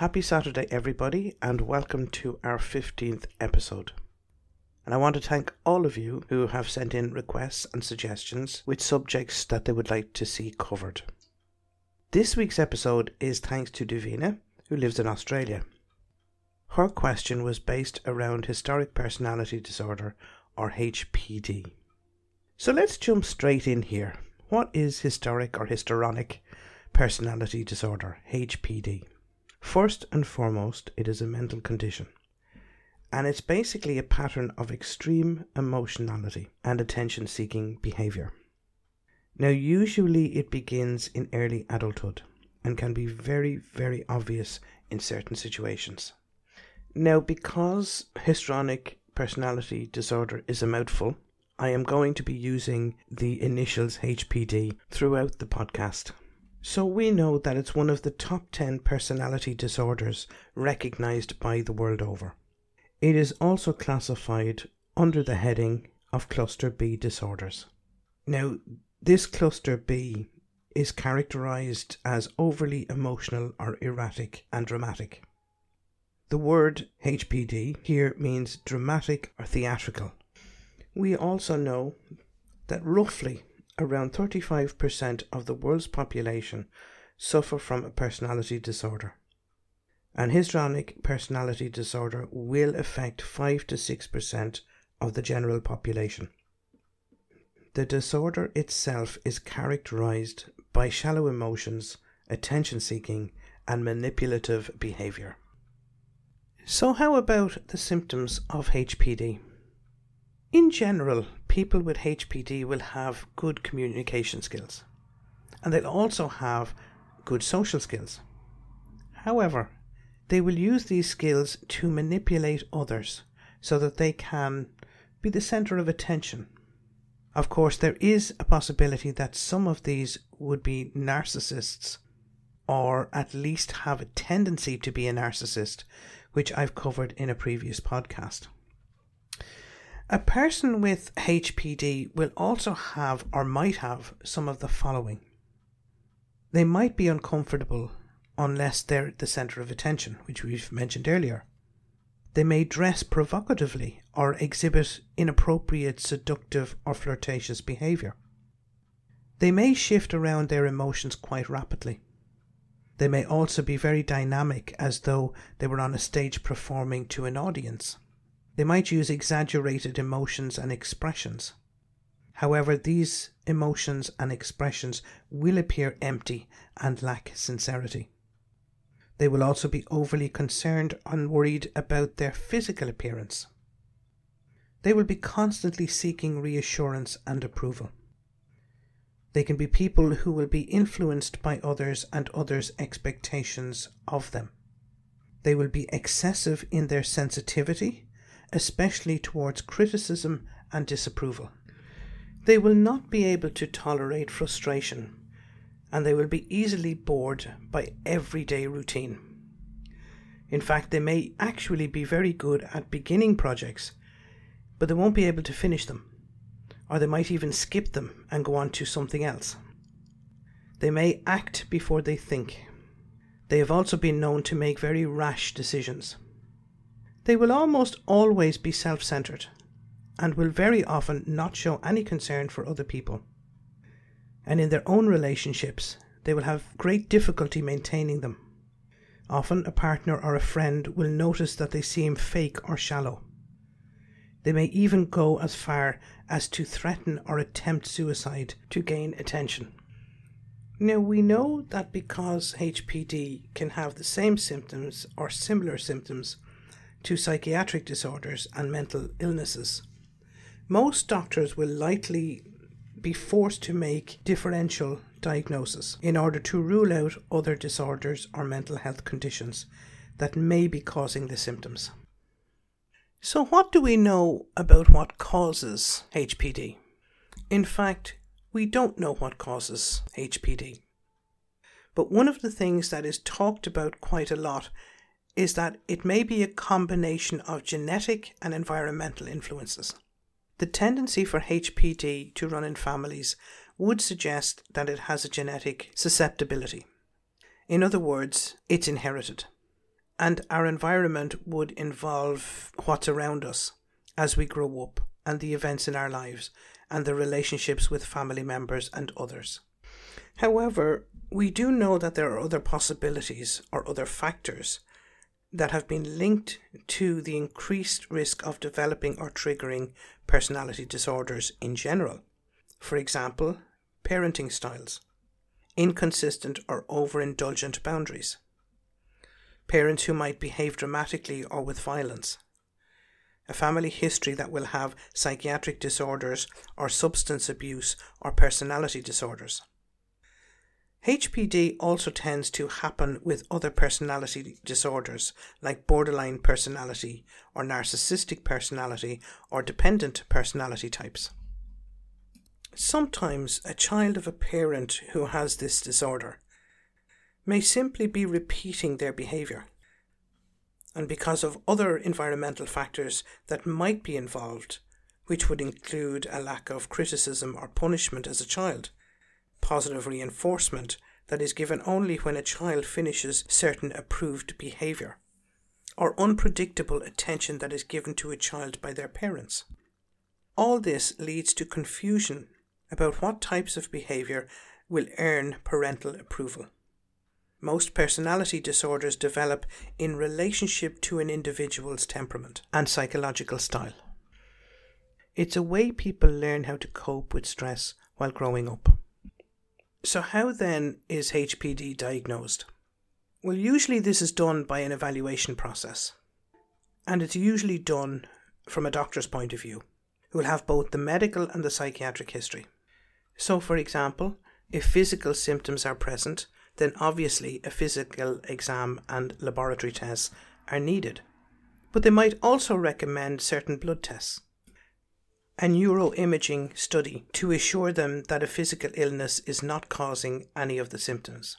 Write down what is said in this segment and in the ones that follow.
Happy Saturday, everybody, and welcome to our 15th episode. And I want to thank all of you who have sent in requests and suggestions with subjects that they would like to see covered. This week's episode is thanks to Devina, who lives in Australia. Her question was based around historic personality disorder, or HPD. So let's jump straight in here. What is historic or histrionic personality disorder, HPD? First and foremost, it is a mental condition. And it's basically a pattern of extreme emotionality and attention seeking behavior. Now, usually it begins in early adulthood and can be very, very obvious in certain situations. Now, because histrionic personality disorder is a mouthful, I am going to be using the initials HPD throughout the podcast. So we know that it's one of the top 10 personality disorders recognized by the world over. It is also classified under the heading of Cluster B disorders. Now, this Cluster B is characterized as overly emotional or erratic and dramatic. The word HPD here means dramatic or theatrical. We also know that roughly around 35% of the world's population suffer from a personality disorder. And histrionic personality disorder will affect 5 to 6% of the general population. The disorder itself is characterized by shallow emotions, attention seeking, and manipulative behavior. So, how about the symptoms of HPD? In general, people with HPD will have good communication skills and they'll also have good social skills. However, they will use these skills to manipulate others so that they can be the centre of attention. Of course, there is a possibility that some of these would be narcissists or at least have a tendency to be a narcissist, which I've covered in a previous podcast. A person with HPD will also have or might have some of the following. They might be uncomfortable unless they're at the centre of attention, which we've mentioned earlier. They may dress provocatively or exhibit inappropriate, seductive, or flirtatious behaviour. They may shift around their emotions quite rapidly. They may also be very dynamic as though they were on a stage performing to an audience. They might use exaggerated emotions and expressions. However, these emotions and expressions will appear empty and lack sincerity. They will also be overly concerned and worried about their physical appearance. They will be constantly seeking reassurance and approval. They can be people who will be influenced by others and others' expectations of them. They will be excessive in their sensitivity especially towards criticism and disapproval. They will not be able to tolerate frustration and they will be easily bored by everyday routine. In fact, they may actually be very good at beginning projects, but they won't be able to finish them, or they might even skip them and go on to something else. They may act before they think. They have also been known to make very rash decisions. They will almost always be self centered and will very often not show any concern for other people. And in their own relationships, they will have great difficulty maintaining them. Often, a partner or a friend will notice that they seem fake or shallow. They may even go as far as to threaten or attempt suicide to gain attention. Now, we know that because HPD can have the same symptoms or similar symptoms to psychiatric disorders and mental illnesses. Most doctors will likely be forced to make differential diagnosis in order to rule out other disorders or mental health conditions that may be causing the symptoms. So, what do we know about what causes HPD? In fact, we don't know what causes HPD. But one of the things that is talked about quite a lot is that it may be a combination of genetic and environmental influences. The tendency for HPD to run in families would suggest that it has a genetic susceptibility. In other words, it's inherited. And our environment would involve what's around us as we grow up and the events in our lives and the relationships with family members and others. However, we do know that there are other possibilities or other factors that have been linked to the increased risk of developing or triggering personality disorders in general. For example, parenting styles, inconsistent or overindulgent boundaries, parents who might behave dramatically or with violence, a family history that will have psychiatric disorders or substance abuse or personality disorders HPD also tends to happen with other personality disorders like borderline personality or narcissistic personality or dependent personality types. Sometimes a child of a parent who has this disorder may simply be repeating their behaviour. And because of other environmental factors that might be involved, which would include a lack of criticism or punishment as a child, positive reinforcement that is given only when a child finishes certain approved behaviour, or unpredictable attention that is given to a child by their parents. All this leads to confusion about what types of behaviour will earn parental approval. Most personality disorders develop in relationship to an individual's temperament and psychological style. It's a way people learn how to cope with stress while growing up. So, how then is HPD diagnosed? Well, usually this is done by an evaluation process, and it's usually done from a doctor's point of view, who will have both the medical and the psychiatric history. So, for example, if physical symptoms are present, then obviously a physical exam and laboratory tests are needed. But they might also recommend certain blood tests a neuroimaging study to assure them that a physical illness is not causing any of the symptoms.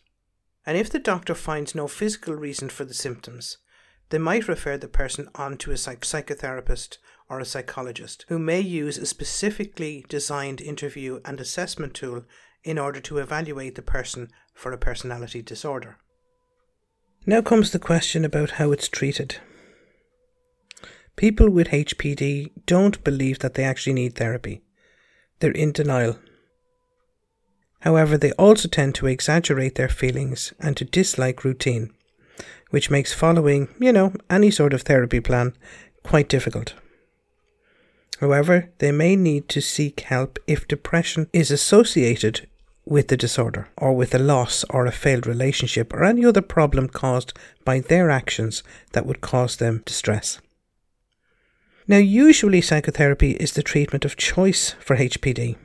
And if the doctor finds no physical reason for the symptoms, they might refer the person on to a psych- psychotherapist or a psychologist who may use a specifically designed interview and assessment tool in order to evaluate the person for a personality disorder. Now comes the question about how it's treated. People with HPD don't believe that they actually need therapy. They're in denial. However, they also tend to exaggerate their feelings and to dislike routine, which makes following, you know, any sort of therapy plan quite difficult. However, they may need to seek help if depression is associated with the disorder, or with a loss or a failed relationship, or any other problem caused by their actions that would cause them distress. Now, usually psychotherapy is the treatment of choice for HPD.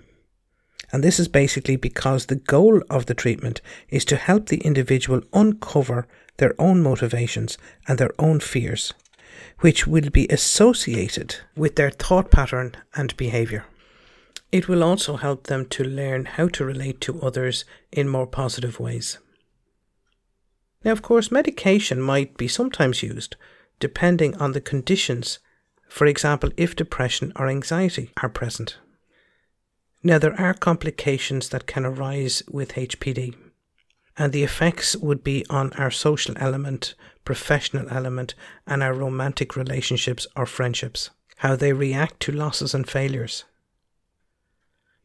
And this is basically because the goal of the treatment is to help the individual uncover their own motivations and their own fears, which will be associated with their thought pattern and behaviour. It will also help them to learn how to relate to others in more positive ways. Now, of course, medication might be sometimes used depending on the conditions for example, if depression or anxiety are present. Now, there are complications that can arise with HPD, and the effects would be on our social element, professional element, and our romantic relationships or friendships, how they react to losses and failures.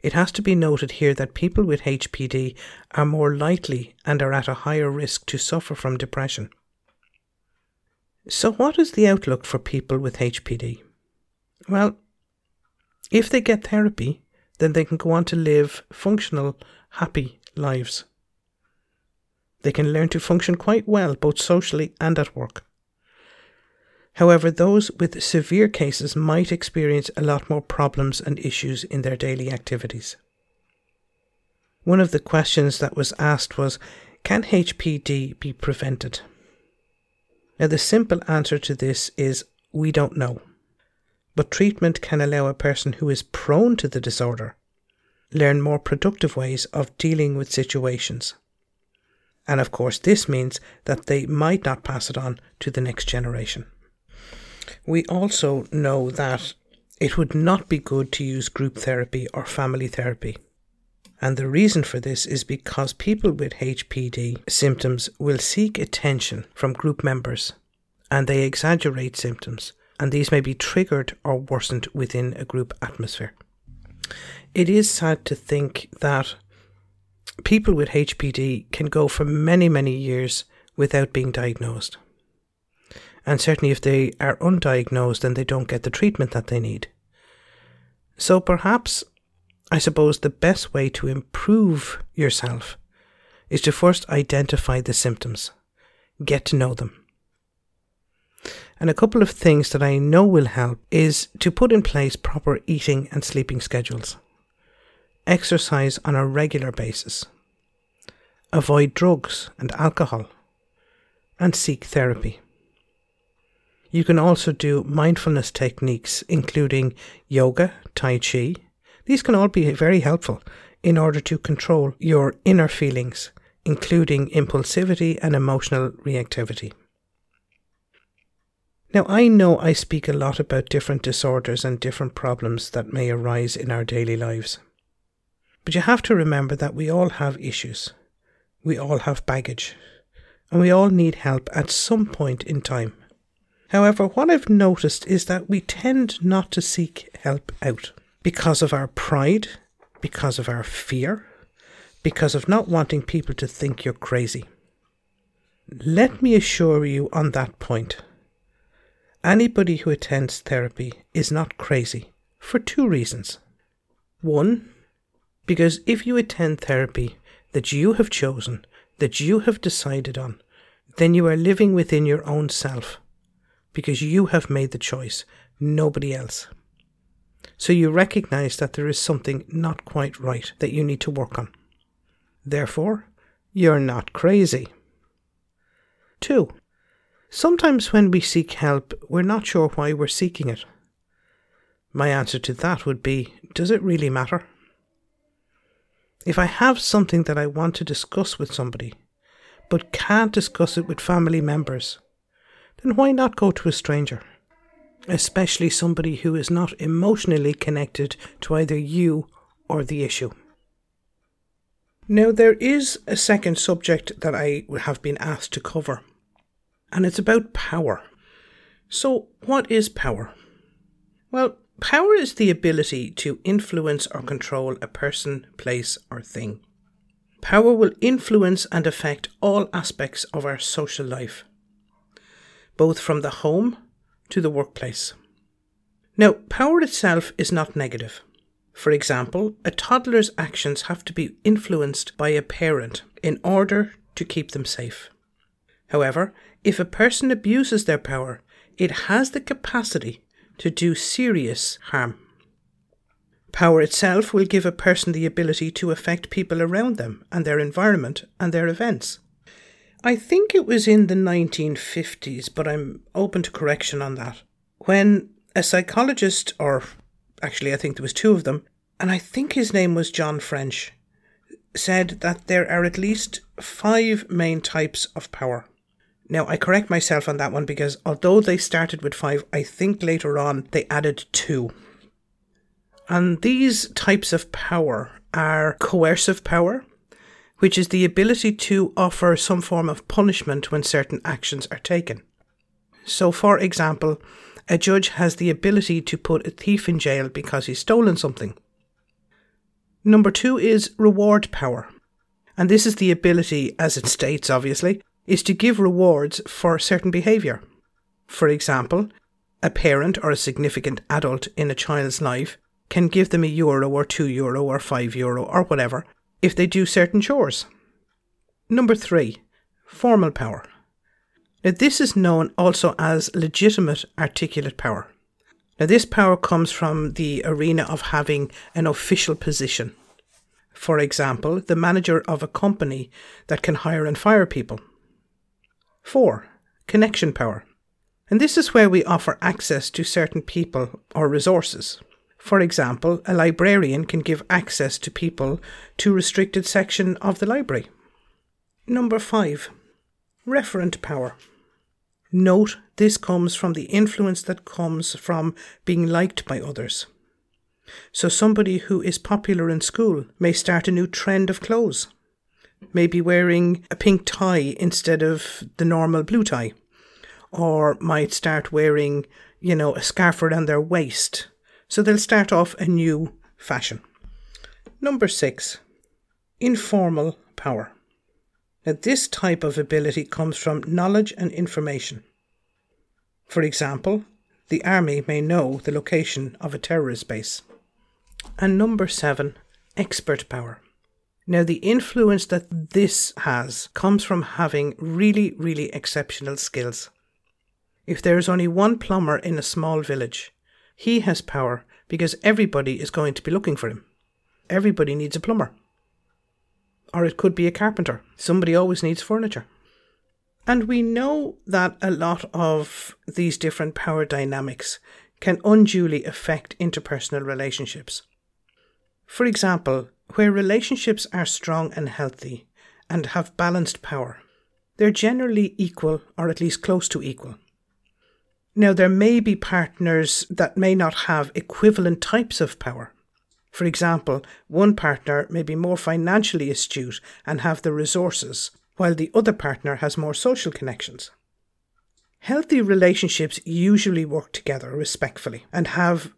It has to be noted here that people with HPD are more likely and are at a higher risk to suffer from depression. So, what is the outlook for people with HPD? Well, if they get therapy, then they can go on to live functional, happy lives. They can learn to function quite well, both socially and at work. However, those with severe cases might experience a lot more problems and issues in their daily activities. One of the questions that was asked was Can HPD be prevented? Now, the simple answer to this is we don't know. But treatment can allow a person who is prone to the disorder learn more productive ways of dealing with situations. And of course, this means that they might not pass it on to the next generation. We also know that it would not be good to use group therapy or family therapy. And the reason for this is because people with HPD symptoms will seek attention from group members and they exaggerate symptoms, and these may be triggered or worsened within a group atmosphere. It is sad to think that people with HPD can go for many, many years without being diagnosed. And certainly, if they are undiagnosed, then they don't get the treatment that they need. So, perhaps, I suppose the best way to improve yourself is to first identify the symptoms, get to know them. And a couple of things that I know will help is to put in place proper eating and sleeping schedules, exercise on a regular basis, avoid drugs and alcohol, and seek therapy. You can also do mindfulness techniques, including yoga, Tai Chi. These can all be very helpful in order to control your inner feelings, including impulsivity and emotional reactivity. Now, I know I speak a lot about different disorders and different problems that may arise in our daily lives. But you have to remember that we all have issues. We all have baggage. And we all need help at some point in time. However, what I've noticed is that we tend not to seek help out because of our pride, because of our fear, because of not wanting people to think you're crazy. Let me assure you on that point Anybody who attends therapy is not crazy for two reasons. One, because if you attend therapy that you have chosen, that you have decided on, then you are living within your own self because you have made the choice, nobody else. So you recognize that there is something not quite right that you need to work on. Therefore, you're not crazy. Two, Sometimes when we seek help, we're not sure why we're seeking it. My answer to that would be Does it really matter? If I have something that I want to discuss with somebody, but can't discuss it with family members, then why not go to a stranger? Especially somebody who is not emotionally connected to either you or the issue. Now, there is a second subject that I have been asked to cover and it's about power. So, what is power? Well, power is the ability to influence or control a person, place, or thing. Power will influence and affect all aspects of our social life, both from the home to the workplace. Now, power itself is not negative. For example, a toddler's actions have to be influenced by a parent in order to keep them safe. However, if a person abuses their power, it has the capacity to do serious harm. Power itself will give a person the ability to affect people around them and their environment and their events. I think it was in the 1950s, but I'm open to correction on that, when a psychologist, or actually, I think there was two of them, and I think his name was John French, said that there are at least five main types of power. Now, I correct myself on that one because although they started with five, I think later on they added two. And these types of power are coercive power, which is the ability to offer some form of punishment when certain actions are taken. So, for example, a judge has the ability to put a thief in jail because he's stolen something. Number two is reward power. And this is the ability, as it states obviously, is to give rewards for certain behaviour. For example, a parent or a significant adult in a child's life can give them a euro or two euro or five euro or whatever if they do certain chores. Number three, formal power. Now, this is known also as legitimate articulate power. Now, this power comes from the arena of having an official position. For example, the manager of a company that can hire and fire people. 4. Connection power. And this is where we offer access to certain people or resources. For example, a librarian can give access to people to restricted section of the library. Number 5. Referent power. Note this comes from the influence that comes from being liked by others. So somebody who is popular in school may start a new trend of clothes maybe wearing a pink tie instead of the normal blue tie, or might start wearing, you know, a scarf around their waist. So they'll start off a new fashion. Number six, informal power. Now, this type of ability comes from knowledge and information. For example, the army may know the location of a terrorist base. And number seven, expert power. Now, the influence that this has comes from having really, really exceptional skills. If there is only one plumber in a small village, he has power because everybody is going to be looking for him. Everybody needs a plumber. Or it could be a carpenter. Somebody always needs furniture. And we know that a lot of these different power dynamics can unduly affect interpersonal relationships. For example, where relationships are strong and healthy and have balanced power, they're generally equal or at least close to equal. Now, there may be partners that may not have equivalent types of power. For example, one partner may be more financially astute and have the resources, while the other partner has more social connections. Healthy relationships usually work together respectfully and have,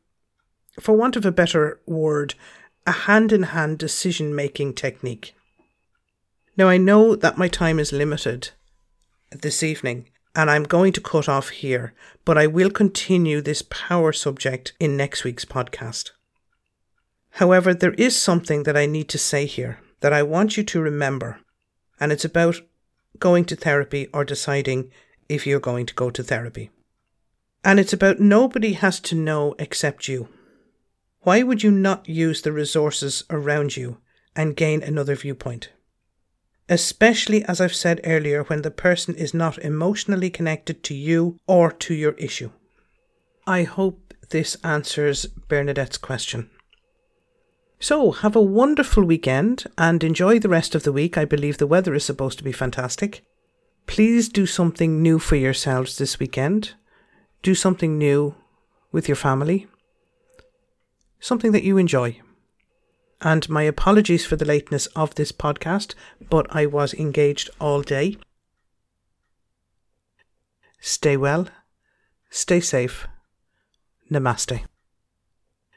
for want of a better word, a hand in hand decision making technique. Now, I know that my time is limited this evening and I'm going to cut off here, but I will continue this power subject in next week's podcast. However, there is something that I need to say here that I want you to remember and it's about going to therapy or deciding if you're going to go to therapy. And it's about nobody has to know except you. Why would you not use the resources around you and gain another viewpoint? Especially, as I've said earlier, when the person is not emotionally connected to you or to your issue. I hope this answers Bernadette's question. So, have a wonderful weekend and enjoy the rest of the week. I believe the weather is supposed to be fantastic. Please do something new for yourselves this weekend. Do something new with your family. Something that you enjoy. And my apologies for the lateness of this podcast, but I was engaged all day. Stay well, stay safe. Namaste.